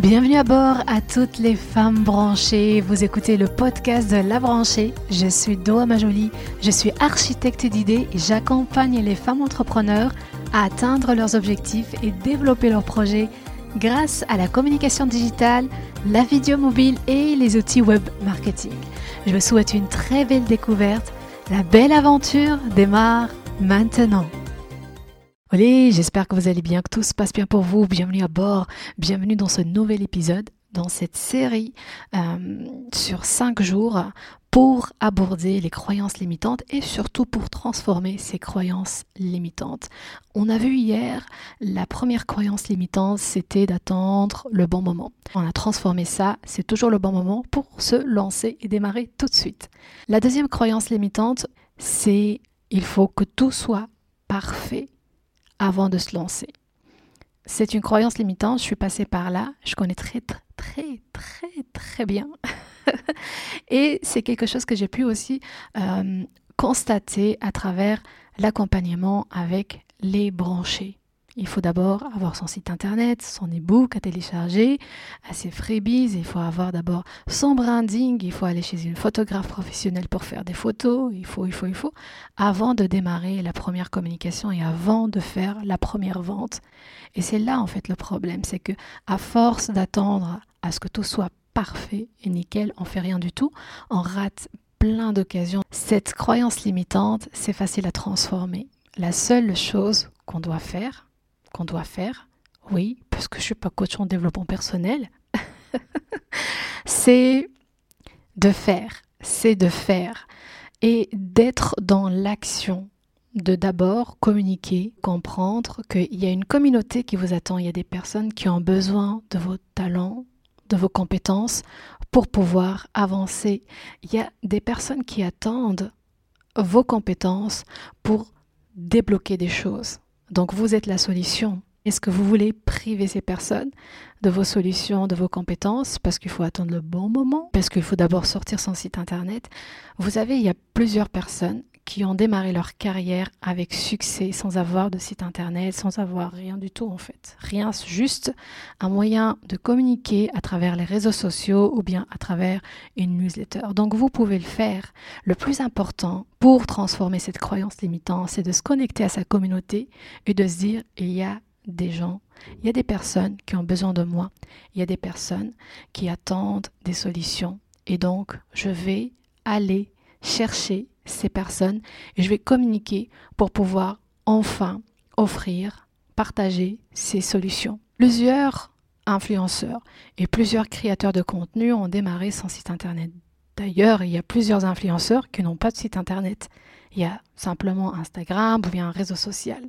Bienvenue à bord à toutes les femmes branchées. Vous écoutez le podcast de La Branchée. Je suis Doa Majoli, je suis architecte d'idées et j'accompagne les femmes entrepreneurs à atteindre leurs objectifs et développer leurs projets grâce à la communication digitale, la vidéo mobile et les outils web marketing. Je vous souhaite une très belle découverte. La belle aventure démarre maintenant. Allez, j'espère que vous allez bien, que tout se passe bien pour vous. Bienvenue à bord, bienvenue dans ce nouvel épisode, dans cette série euh, sur cinq jours pour aborder les croyances limitantes et surtout pour transformer ces croyances limitantes. On a vu hier, la première croyance limitante, c'était d'attendre le bon moment. On a transformé ça, c'est toujours le bon moment pour se lancer et démarrer tout de suite. La deuxième croyance limitante, c'est il faut que tout soit parfait avant de se lancer. C'est une croyance limitante, je suis passée par là, je connais très très très très, bien. Et c'est quelque chose que j'ai pu aussi euh, constater à travers l'accompagnement avec les branchés. Il faut d'abord avoir son site internet, son e-book à télécharger, ses freebies, il faut avoir d'abord son branding, il faut aller chez une photographe professionnelle pour faire des photos, il faut, il faut, il faut, avant de démarrer la première communication et avant de faire la première vente. Et c'est là en fait le problème, c'est que à force d'attendre à ce que tout soit parfait et nickel, on fait rien du tout, on rate plein d'occasions. Cette croyance limitante, c'est facile à transformer. La seule chose qu'on doit faire, qu'on doit faire, oui, parce que je suis pas coach en développement personnel, c'est de faire, c'est de faire et d'être dans l'action, de d'abord communiquer, comprendre qu'il y a une communauté qui vous attend, il y a des personnes qui ont besoin de vos talents, de vos compétences pour pouvoir avancer. Il y a des personnes qui attendent vos compétences pour débloquer des choses. Donc vous êtes la solution. Est-ce que vous voulez priver ces personnes de vos solutions, de vos compétences parce qu'il faut attendre le bon moment, parce qu'il faut d'abord sortir son site internet Vous savez, il y a plusieurs personnes qui ont démarré leur carrière avec succès sans avoir de site internet, sans avoir rien du tout en fait. Rien, juste un moyen de communiquer à travers les réseaux sociaux ou bien à travers une newsletter. Donc vous pouvez le faire. Le plus important pour transformer cette croyance limitante, c'est de se connecter à sa communauté et de se dire il y a des gens, il y a des personnes qui ont besoin de moi, il y a des personnes qui attendent des solutions et donc je vais aller chercher ces personnes et je vais communiquer pour pouvoir enfin offrir, partager ces solutions. Plusieurs influenceurs et plusieurs créateurs de contenu ont démarré sans site internet. D'ailleurs, il y a plusieurs influenceurs qui n'ont pas de site internet. Il y a simplement Instagram ou bien un réseau social.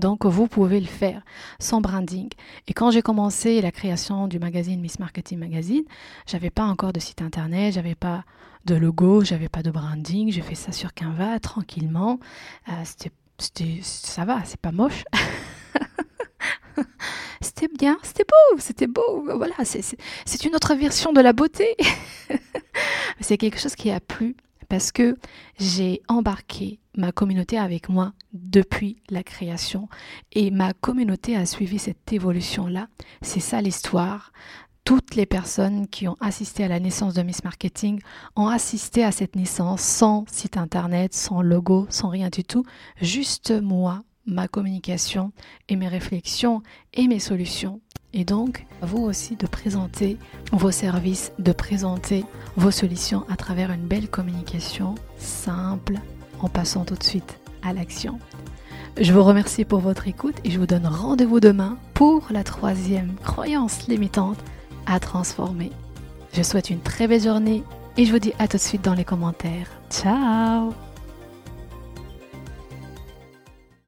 Donc vous pouvez le faire sans branding. Et quand j'ai commencé la création du magazine Miss Marketing Magazine, j'avais pas encore de site internet, j'avais pas de logo, j'avais pas de branding, j'ai fait ça sur Canva tranquillement. Euh, c'était, ça va, c'est pas moche. c'était bien, c'était beau, c'était beau. Voilà, c'est une autre version de la beauté. c'est quelque chose qui a plu parce que j'ai embarqué ma communauté avec moi depuis la création et ma communauté a suivi cette évolution-là. C'est ça l'histoire. Toutes les personnes qui ont assisté à la naissance de Miss Marketing ont assisté à cette naissance sans site internet, sans logo, sans rien du tout. Juste moi, ma communication et mes réflexions et mes solutions. Et donc, à vous aussi de présenter vos services, de présenter vos solutions à travers une belle communication simple en passant tout de suite à l'action. Je vous remercie pour votre écoute et je vous donne rendez-vous demain pour la troisième croyance limitante à transformer. Je souhaite une très belle journée et je vous dis à tout de suite dans les commentaires. Ciao